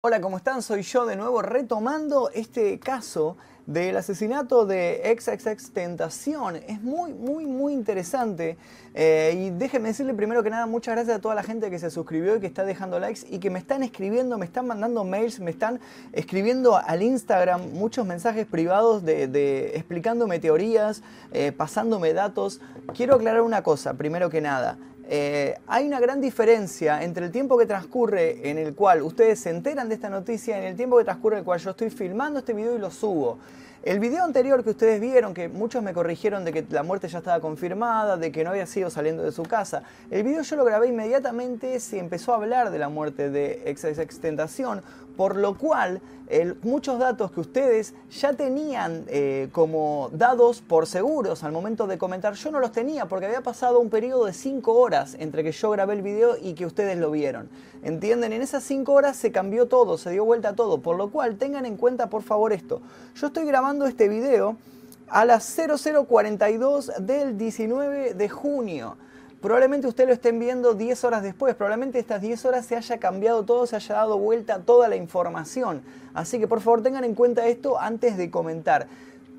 Hola, ¿cómo están? Soy yo de nuevo retomando este caso del asesinato de XXX Tentación. Es muy, muy, muy interesante. Eh, y déjenme decirle primero que nada, muchas gracias a toda la gente que se suscribió y que está dejando likes y que me están escribiendo, me están mandando mails, me están escribiendo al Instagram muchos mensajes privados de, explicándome teorías, eh, pasándome datos. Quiero aclarar una cosa, primero que nada. Eh, hay una gran diferencia entre el tiempo que transcurre en el cual ustedes se enteran de esta noticia y en el tiempo que transcurre en el cual yo estoy filmando este video y lo subo. El video anterior que ustedes vieron, que muchos me corrigieron de que la muerte ya estaba confirmada, de que no había sido saliendo de su casa, el video yo lo grabé inmediatamente, se empezó a hablar de la muerte de Tentación, por lo cual muchos datos que ustedes ya tenían eh, como dados por seguros al momento de comentar, yo no los tenía porque había pasado un periodo de 5 horas entre que yo grabé el video y que ustedes lo vieron. ¿Entienden? En esas 5 horas se cambió todo, se dio vuelta todo, por lo cual tengan en cuenta por favor esto. Yo estoy grabando este video a las 0042 del 19 de junio. Probablemente ustedes lo estén viendo 10 horas después, probablemente estas 10 horas se haya cambiado todo, se haya dado vuelta toda la información. Así que por favor tengan en cuenta esto antes de comentar.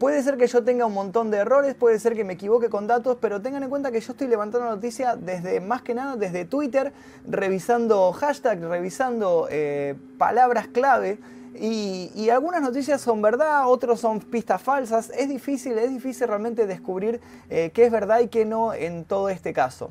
Puede ser que yo tenga un montón de errores, puede ser que me equivoque con datos, pero tengan en cuenta que yo estoy levantando la noticia desde, más que nada, desde Twitter, revisando hashtags, revisando eh, palabras clave y, algunas noticias son verdad, otros son pistas falsas. Es difícil, es difícil realmente descubrir eh, qué es verdad y qué no en todo este caso.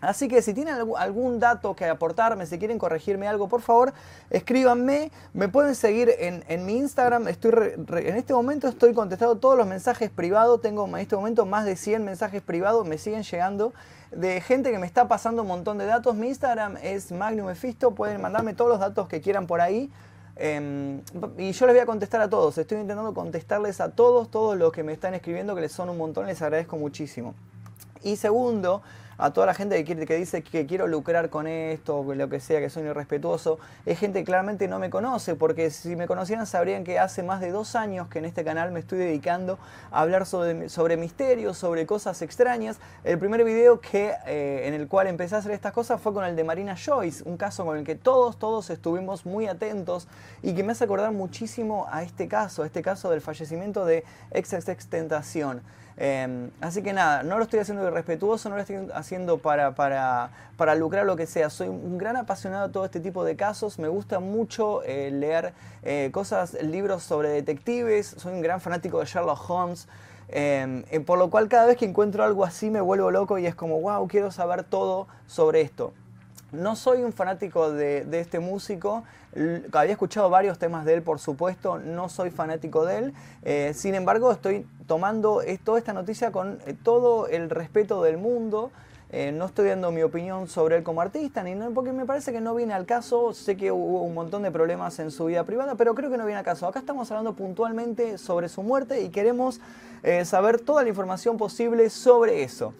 Así que si tienen algún dato que aportarme, si quieren corregirme algo, por favor, escríbanme. Me pueden seguir en, mi Instagram. Estoy en este momento estoy contestando todos los mensajes privados. Tengo en este momento más de 100 mensajes privados. Me siguen llegando de gente que me está pasando un montón de datos. Mi Instagram es Magnum Mephisto. Pueden mandarme todos los datos que quieran por ahí. Em, y yo les voy a contestar a todos. Estoy intentando contestarles a todos, todos los que me están escribiendo, que les son un montón, les agradezco muchísimo. Y segundo, a toda la gente que, que dice que quiero lucrar con esto, lo que sea, que soy irrespetuoso, es gente que claramente no me conoce, porque si me conocieran sabrían que hace más de dos años que en este canal me estoy dedicando a hablar sobre, sobre misterios, sobre cosas extrañas. El primer video que, eh, en el cual empecé a hacer estas cosas fue con el de Marina Joyce, un caso con el que todos, todos estuvimos muy atentos y que me hace acordar muchísimo a este caso, este caso del fallecimiento de XXX Tentación. Em, así que nada, no lo estoy haciendo irrespetuoso, no lo estoy haciendo para, para, para, lucrar lo que sea. Soy un gran apasionado de todo este tipo de casos. Me gusta mucho eh, leer eh, cosas, libros sobre detectives. Soy un gran fanático de Sherlock Holmes. Em, eh, por lo cual cada vez que encuentro algo así me vuelvo loco y es como, wow, quiero saber todo sobre esto. No soy un fanático de, este músico, había escuchado varios temas de él, por supuesto, no soy fanático de él, eh, sin embargo estoy tomando toda esta noticia con eh, todo el respeto del mundo. Eh, no estoy dando mi opinión sobre él como artista, ni porque me parece que no viene al caso. Sé que hubo un montón de problemas en su vida privada, pero creo que no viene al caso. Acá estamos hablando puntualmente sobre su muerte y queremos saber toda la información posible sobre eso.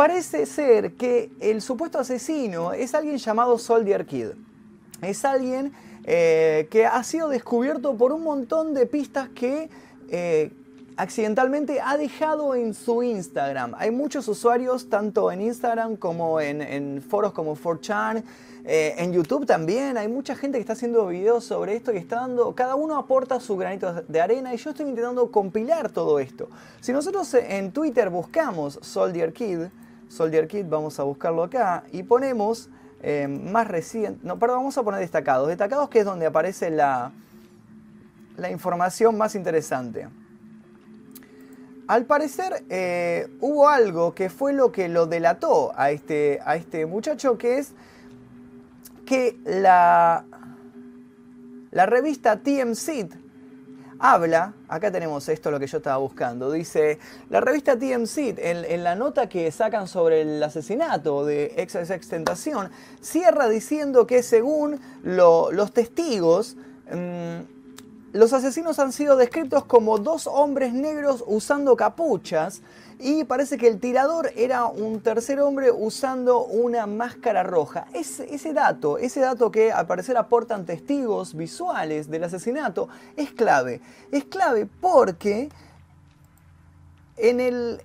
Parece ser que el supuesto asesino es alguien llamado Soldier Kid. Es alguien eh, que ha sido descubierto por un montón de pistas que eh, accidentalmente ha dejado en su Instagram. Hay muchos usuarios, tanto en Instagram como en, foros como 4chan, eh, en YouTube también. Hay mucha gente que está haciendo videos sobre esto y está dando, cada uno aporta su granito de arena y yo estoy intentando compilar todo esto. Si nosotros en Twitter buscamos Soldier Kid, Soldier Kit, vamos a buscarlo acá y ponemos eh, más reciente, no, perdón, vamos a poner destacados, destacados que es donde aparece la, la información más interesante. Al parecer eh, hubo algo que fue lo que lo delató a este, a este muchacho, que es que la, la revista TMZ habla, acá tenemos esto lo que yo estaba buscando, dice, la revista TMZ, en, la nota que sacan sobre el asesinato de XXX Tentación, cierra diciendo que según los testigos, mm, los asesinos han sido descritos como dos hombres negros usando capuchas y parece que el tirador era un tercer hombre usando una máscara roja. ese dato, ese dato que al parecer aportan testigos visuales del asesinato, es clave. Es clave porque en el,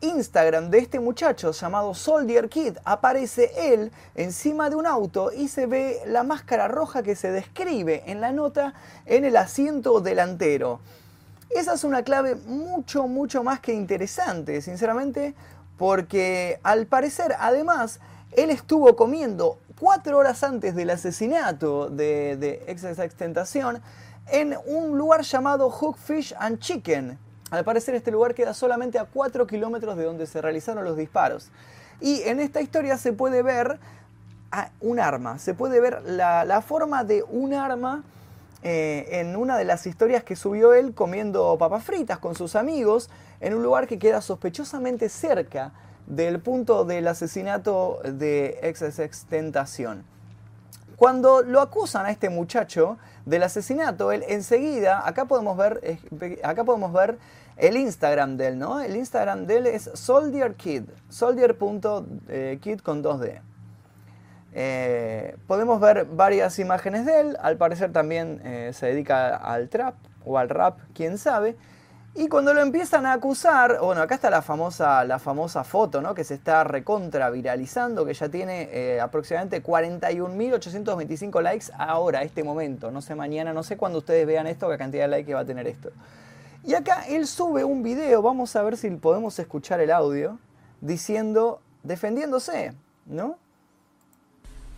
Instagram de este muchacho llamado Soldier Kid aparece él encima de un auto y se ve la máscara roja que se describe en la nota en el asiento delantero. Esa es una clave mucho, mucho más que interesante, sinceramente, porque al parecer, además, él estuvo comiendo cuatro horas antes del asesinato de, de Tentación en un lugar llamado Hook Fish and Chicken. Al parecer este lugar queda solamente a 4 kilómetros de donde se realizaron los disparos. Y en esta historia se puede ver un arma, se puede ver la, forma de un arma eh, en una de las historias que subió él comiendo papas fritas con sus amigos en un lugar que queda sospechosamente cerca del punto del asesinato de XSX Tentación. Cuando lo acusan a este muchacho del asesinato, él enseguida, acá podemos ver, acá podemos ver el Instagram de él, ¿no? El Instagram de él es Soldier Kid, soldier.kid con 2D. Eh, podemos ver varias imágenes de él, al parecer también eh, se dedica al trap o al rap, quién sabe. Y cuando lo empiezan a acusar, bueno, acá está la famosa, la famosa foto, ¿no? Que se está recontra viralizando, que ya tiene eh, aproximadamente 41.825 likes ahora, este momento. No sé mañana, no sé cuándo ustedes vean esto, qué cantidad de likes va a tener esto. Y acá él sube un video, vamos a ver si podemos escuchar el audio, diciendo, defendiéndose, ¿no?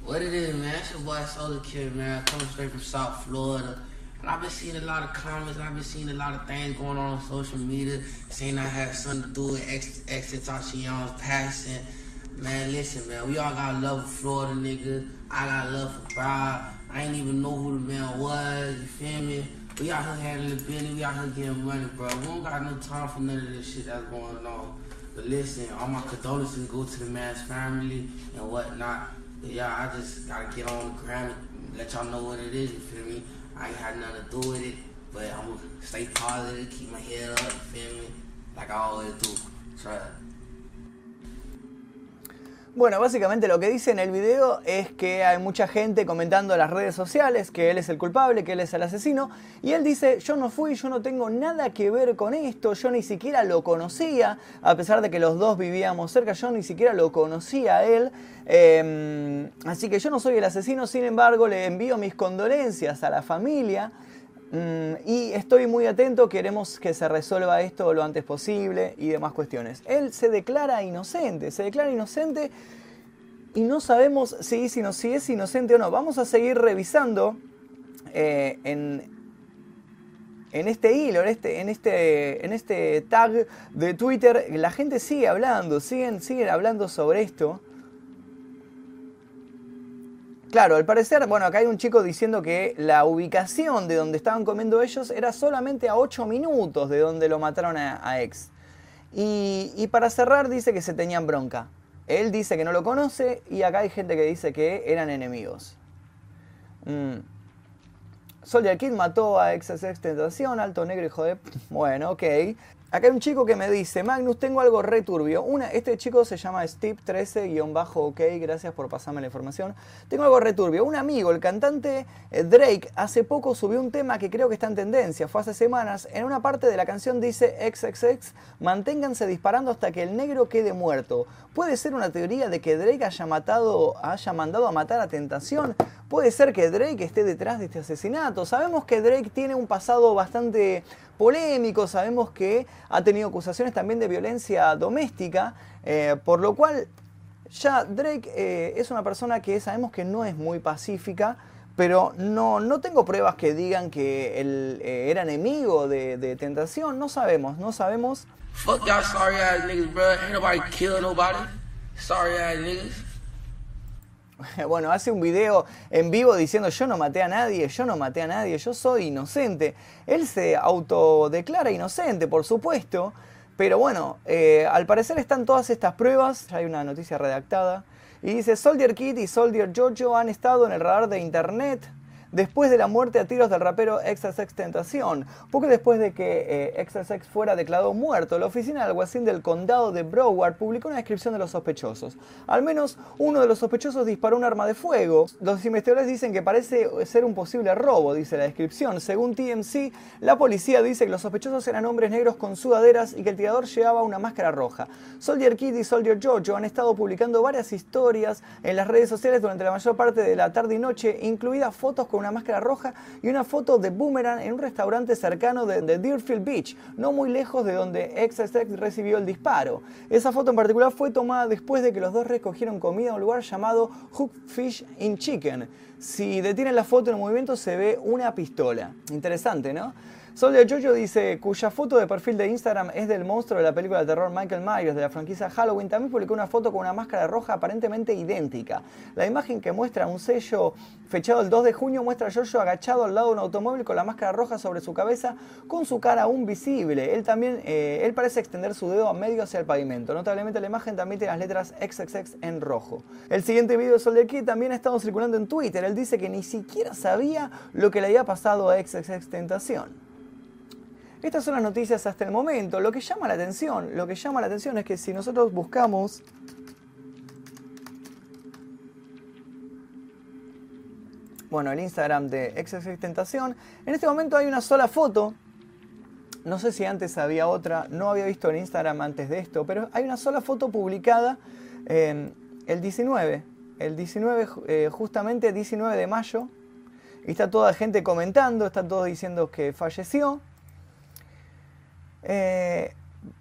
What it is, man? Your boy Kid, man. Straight from South Florida. I've been seeing a lot of comments, I've been seeing a lot of things going on on social media, saying I had something to do with Exitacion's passing. Man, listen, man, we all got love for Florida niggas. I got love for Bride. I ain't even know who the man was, you feel me? We out here handling business, we out here getting money, bro. We don't got no time for none of this shit that's going on. But listen, all my condolences go to the man's family and whatnot. But yeah, I just gotta get on the ground and let y'all know what it is, you feel me? I ain't had nothing to do with it, but I'm gonna stay positive, keep my head up, feel me? Like I always do. Try Bueno, básicamente lo que dice en el video es que hay mucha gente comentando en las redes sociales que él es el culpable, que él es el asesino, y él dice, yo no fui, yo no tengo nada que ver con esto, yo ni siquiera lo conocía, a pesar de que los dos vivíamos cerca, yo ni siquiera lo conocía a él, em, así que yo no soy el asesino, sin embargo le envío mis condolencias a la familia. Mm, y estoy muy atento, queremos que se resuelva esto lo antes posible y demás cuestiones. Él se declara inocente, se declara inocente y no sabemos si, es inocente o no. Vamos a seguir revisando eh, en, en este hilo, en este, en, este, en este tag de Twitter. La gente sigue hablando, siguen, siguen hablando sobre esto. Claro, al parecer, bueno, acá hay un chico diciendo que la ubicación de donde estaban comiendo ellos era solamente a 8 minutos de donde lo mataron a, ex. Y, para cerrar dice que se tenían bronca. Él dice que no lo conoce y acá hay gente que dice que eran enemigos. Mm. Soldier Kid mató a ex Tentación, alto negro hijo de... Bueno, ok. Acá hay un chico que me dice, Magnus, tengo algo returbio. Una, este chico se llama Steve13-OK, gracias por pasarme la información. Tengo algo returbio. Un amigo, el cantante eh, Drake, hace poco subió un tema que creo que está en tendencia, fue hace semanas. En una parte de la canción dice XXX, manténganse disparando hasta que el negro quede muerto. ¿Puede ser una teoría de que Drake haya, matado, haya mandado a matar a Tentación? ¿Puede ser que Drake esté detrás de este asesinato? Sabemos que Drake tiene un pasado bastante polémico, sabemos que ha tenido acusaciones también de violencia doméstica, eh, por lo cual ya Drake eh, es una persona que sabemos que no es muy pacífica, pero no, no tengo pruebas que digan que él eh, era enemigo de, Tentación, no sabemos, no sabemos. Fuck sorry ass niggas, bro. Ain't nobody kill nobody. Sorry ass niggas. bueno, hace un video en vivo diciendo yo no maté a nadie, yo no maté a nadie, yo soy inocente. Él se autodeclara inocente, por supuesto, pero bueno, eh, al parecer están todas estas pruebas, hay una noticia redactada, y dice Soldier Kid y Soldier Jojo han estado en el radar de internet después de la muerte a tiros del rapero XSX Tentación. Poco después de que eh, fuera declarado muerto, la oficina del alguacil del condado de Broward publicó una descripción de los sospechosos. Al menos uno de los sospechosos disparó un arma de fuego. Los investigadores dicen que parece ser un posible robo, dice la descripción. Según TMC, la policía dice que los sospechosos eran hombres negros con sudaderas y que el tirador llevaba una máscara roja. Soldier Kid y Soldier Jojo han estado publicando varias historias en las redes sociales durante la mayor parte de la tarde y noche, incluidas fotos con una máscara roja y una foto de Boomerang en un restaurante cercano de, Deerfield Beach, no muy lejos de donde XSX recibió el disparo. Esa foto en particular fue tomada después de que los dos recogieron comida en un lugar llamado Hook Fish in Chicken. Si detienen la foto en el movimiento se ve una pistola. Interesante, ¿no? Soldier Jojo dice, cuya foto de perfil de Instagram es del monstruo de la película de terror Michael Myers de la franquicia Halloween, también publicó una foto con una máscara roja aparentemente idéntica. La imagen que muestra un sello fechado el 2 de junio muestra a Jojo agachado al lado de un automóvil con la máscara roja sobre su cabeza, con su cara aún visible. Él también, eh, él parece extender su dedo a medio hacia el pavimento. Notablemente la imagen también tiene las letras XXX en rojo. El siguiente video de Soldier Kid también ha estado circulando en Twitter. Él dice que ni siquiera sabía lo que le había pasado a XXX Tentación. Estas son las noticias hasta el momento. Lo que llama la atención, lo que llama la atención es que si nosotros buscamos bueno, el Instagram de XXX Tentación, en este momento hay una sola foto. No sé si antes había otra, no había visto el Instagram antes de esto, pero hay una sola foto publicada el 19, el 19, eh, justamente 19 de mayo. Y está toda gente comentando, está todos diciendo que falleció. Eh,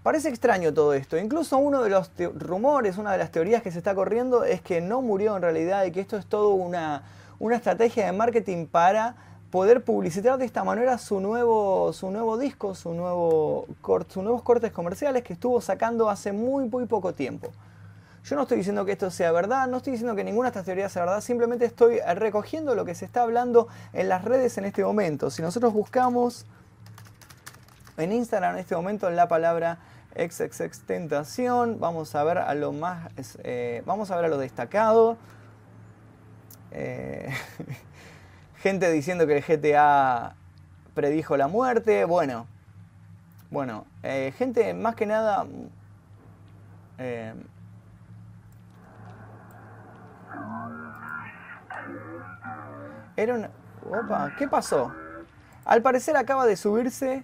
parece extraño todo esto. Incluso uno de los rumores, una de las teorías que se está corriendo es que no murió en realidad y que esto es todo una, estrategia de marketing para poder publicitar de esta manera su nuevo, su nuevo disco, sus nuevos cortes comerciales que estuvo sacando hace muy poco tiempo. Yo no estoy diciendo que esto sea verdad, no estoy diciendo que ninguna de estas teorías sea verdad, simplemente estoy recogiendo lo que se está hablando en las redes en este momento. Si nosotros buscamos en Instagram en este momento la palabra XXX Vamos a ver a lo más, eh, vamos a ver a lo destacado. Eh, gente diciendo que el GTA predijo la muerte. Bueno, bueno, eh, gente más que nada... era una... Opa, ¿qué pasó? Al parecer acaba de subirse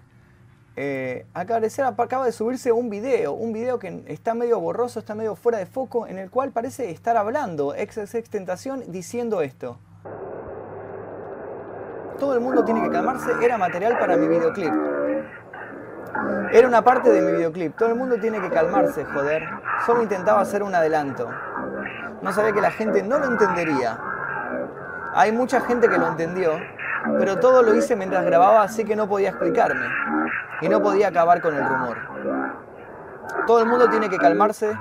eh, acaba de subirse un video, un video que está medio borroso, está medio fuera de foco, en el cual parece estar hablando XXX Tentación diciendo esto. Todo el mundo tiene que calmarse, era material para mi videoclip. Era una parte de mi videoclip, todo el mundo tiene que calmarse, joder. Solo intentaba hacer un adelanto. No sabía que la gente no lo entendería. Hay mucha gente que lo entendió, pero todo lo hice mientras grababa, así que no podía explicarme y no podía acabar con el rumor. Todo el mundo tiene que calmarse,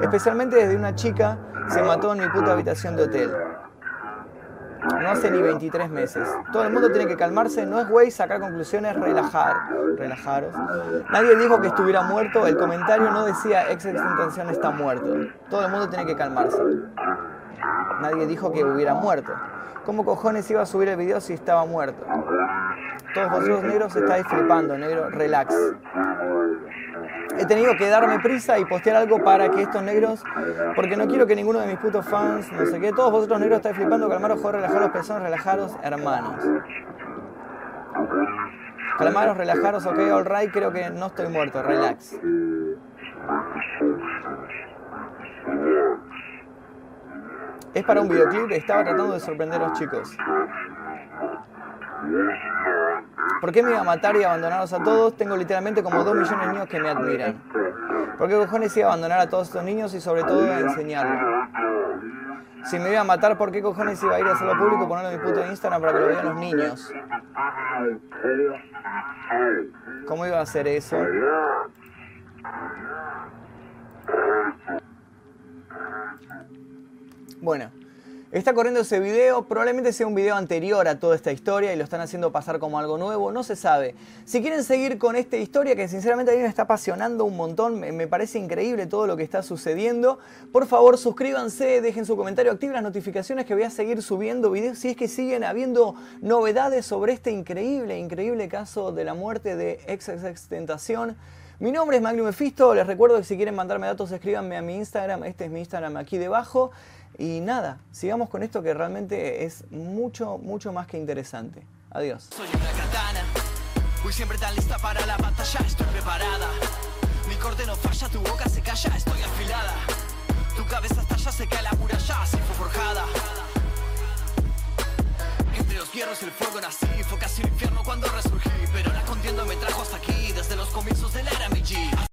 especialmente desde una chica se mató en mi puta habitación de hotel. No hace ni 23 meses. Todo el mundo tiene que calmarse, no es güey sacar conclusiones, relajar, relajaros. Nadie dijo que estuviera muerto, el comentario no decía ex extinción está muerto. Todo el mundo tiene que calmarse. Nadie dijo que hubiera muerto. ¿Cómo cojones iba a subir el video si estaba muerto? Todos vosotros negros estáis flipando, negro, relax. He tenido que darme prisa y postear algo para que estos negros, porque no quiero que ninguno de mis putos fans, no sé qué, todos vosotros negros estáis flipando, calmaros, joder, relajaros, pezones, relajaros, hermanos. Calmaros, relajaros, ok, alright, creo que no estoy muerto, relax. Es para un videoclip, estaba tratando de sorprender a los chicos. ¿Por qué me iba a matar y abandonarlos a todos? Tengo literalmente como dos millones de niños que me admiran. ¿Por qué cojones iba a abandonar a todos estos niños y sobre todo a enseñarlo? Si me iba a matar, ¿por qué cojones iba a ir a hacerlo público y ponerlo en mi puto Instagram para que lo vean los niños? ¿Cómo iba a hacer eso? Bueno, Está corriendo ese video, probablemente sea un video anterior a toda esta historia y lo están haciendo pasar como algo nuevo, no se sabe. Si quieren seguir con esta historia, que sinceramente a mí me está apasionando un montón, me parece increíble todo lo que está sucediendo, por favor suscríbanse, dejen su comentario, activen las notificaciones que voy a seguir subiendo videos si es que siguen habiendo novedades sobre este increíble, increíble caso de la muerte de XXX Tentación. Mi nombre es Magnum Mephisto, les recuerdo que si quieren mandarme datos escríbanme a mi Instagram, este es mi Instagram aquí debajo. Y nada, sigamos con esto que realmente es mucho, mucho más que interesante. Adiós. Soy una katana, voy siempre tan lista para la batalla, estoy preparada. Mi corte no falla, tu boca se calla, estoy afilada. Tu cabeza estalla, se cae la muralla, así fue forjada los hierros y el fuego nací Fue casi el infierno cuando resurgí Pero la contienda me trajo hasta aquí Desde los comienzos de la era MG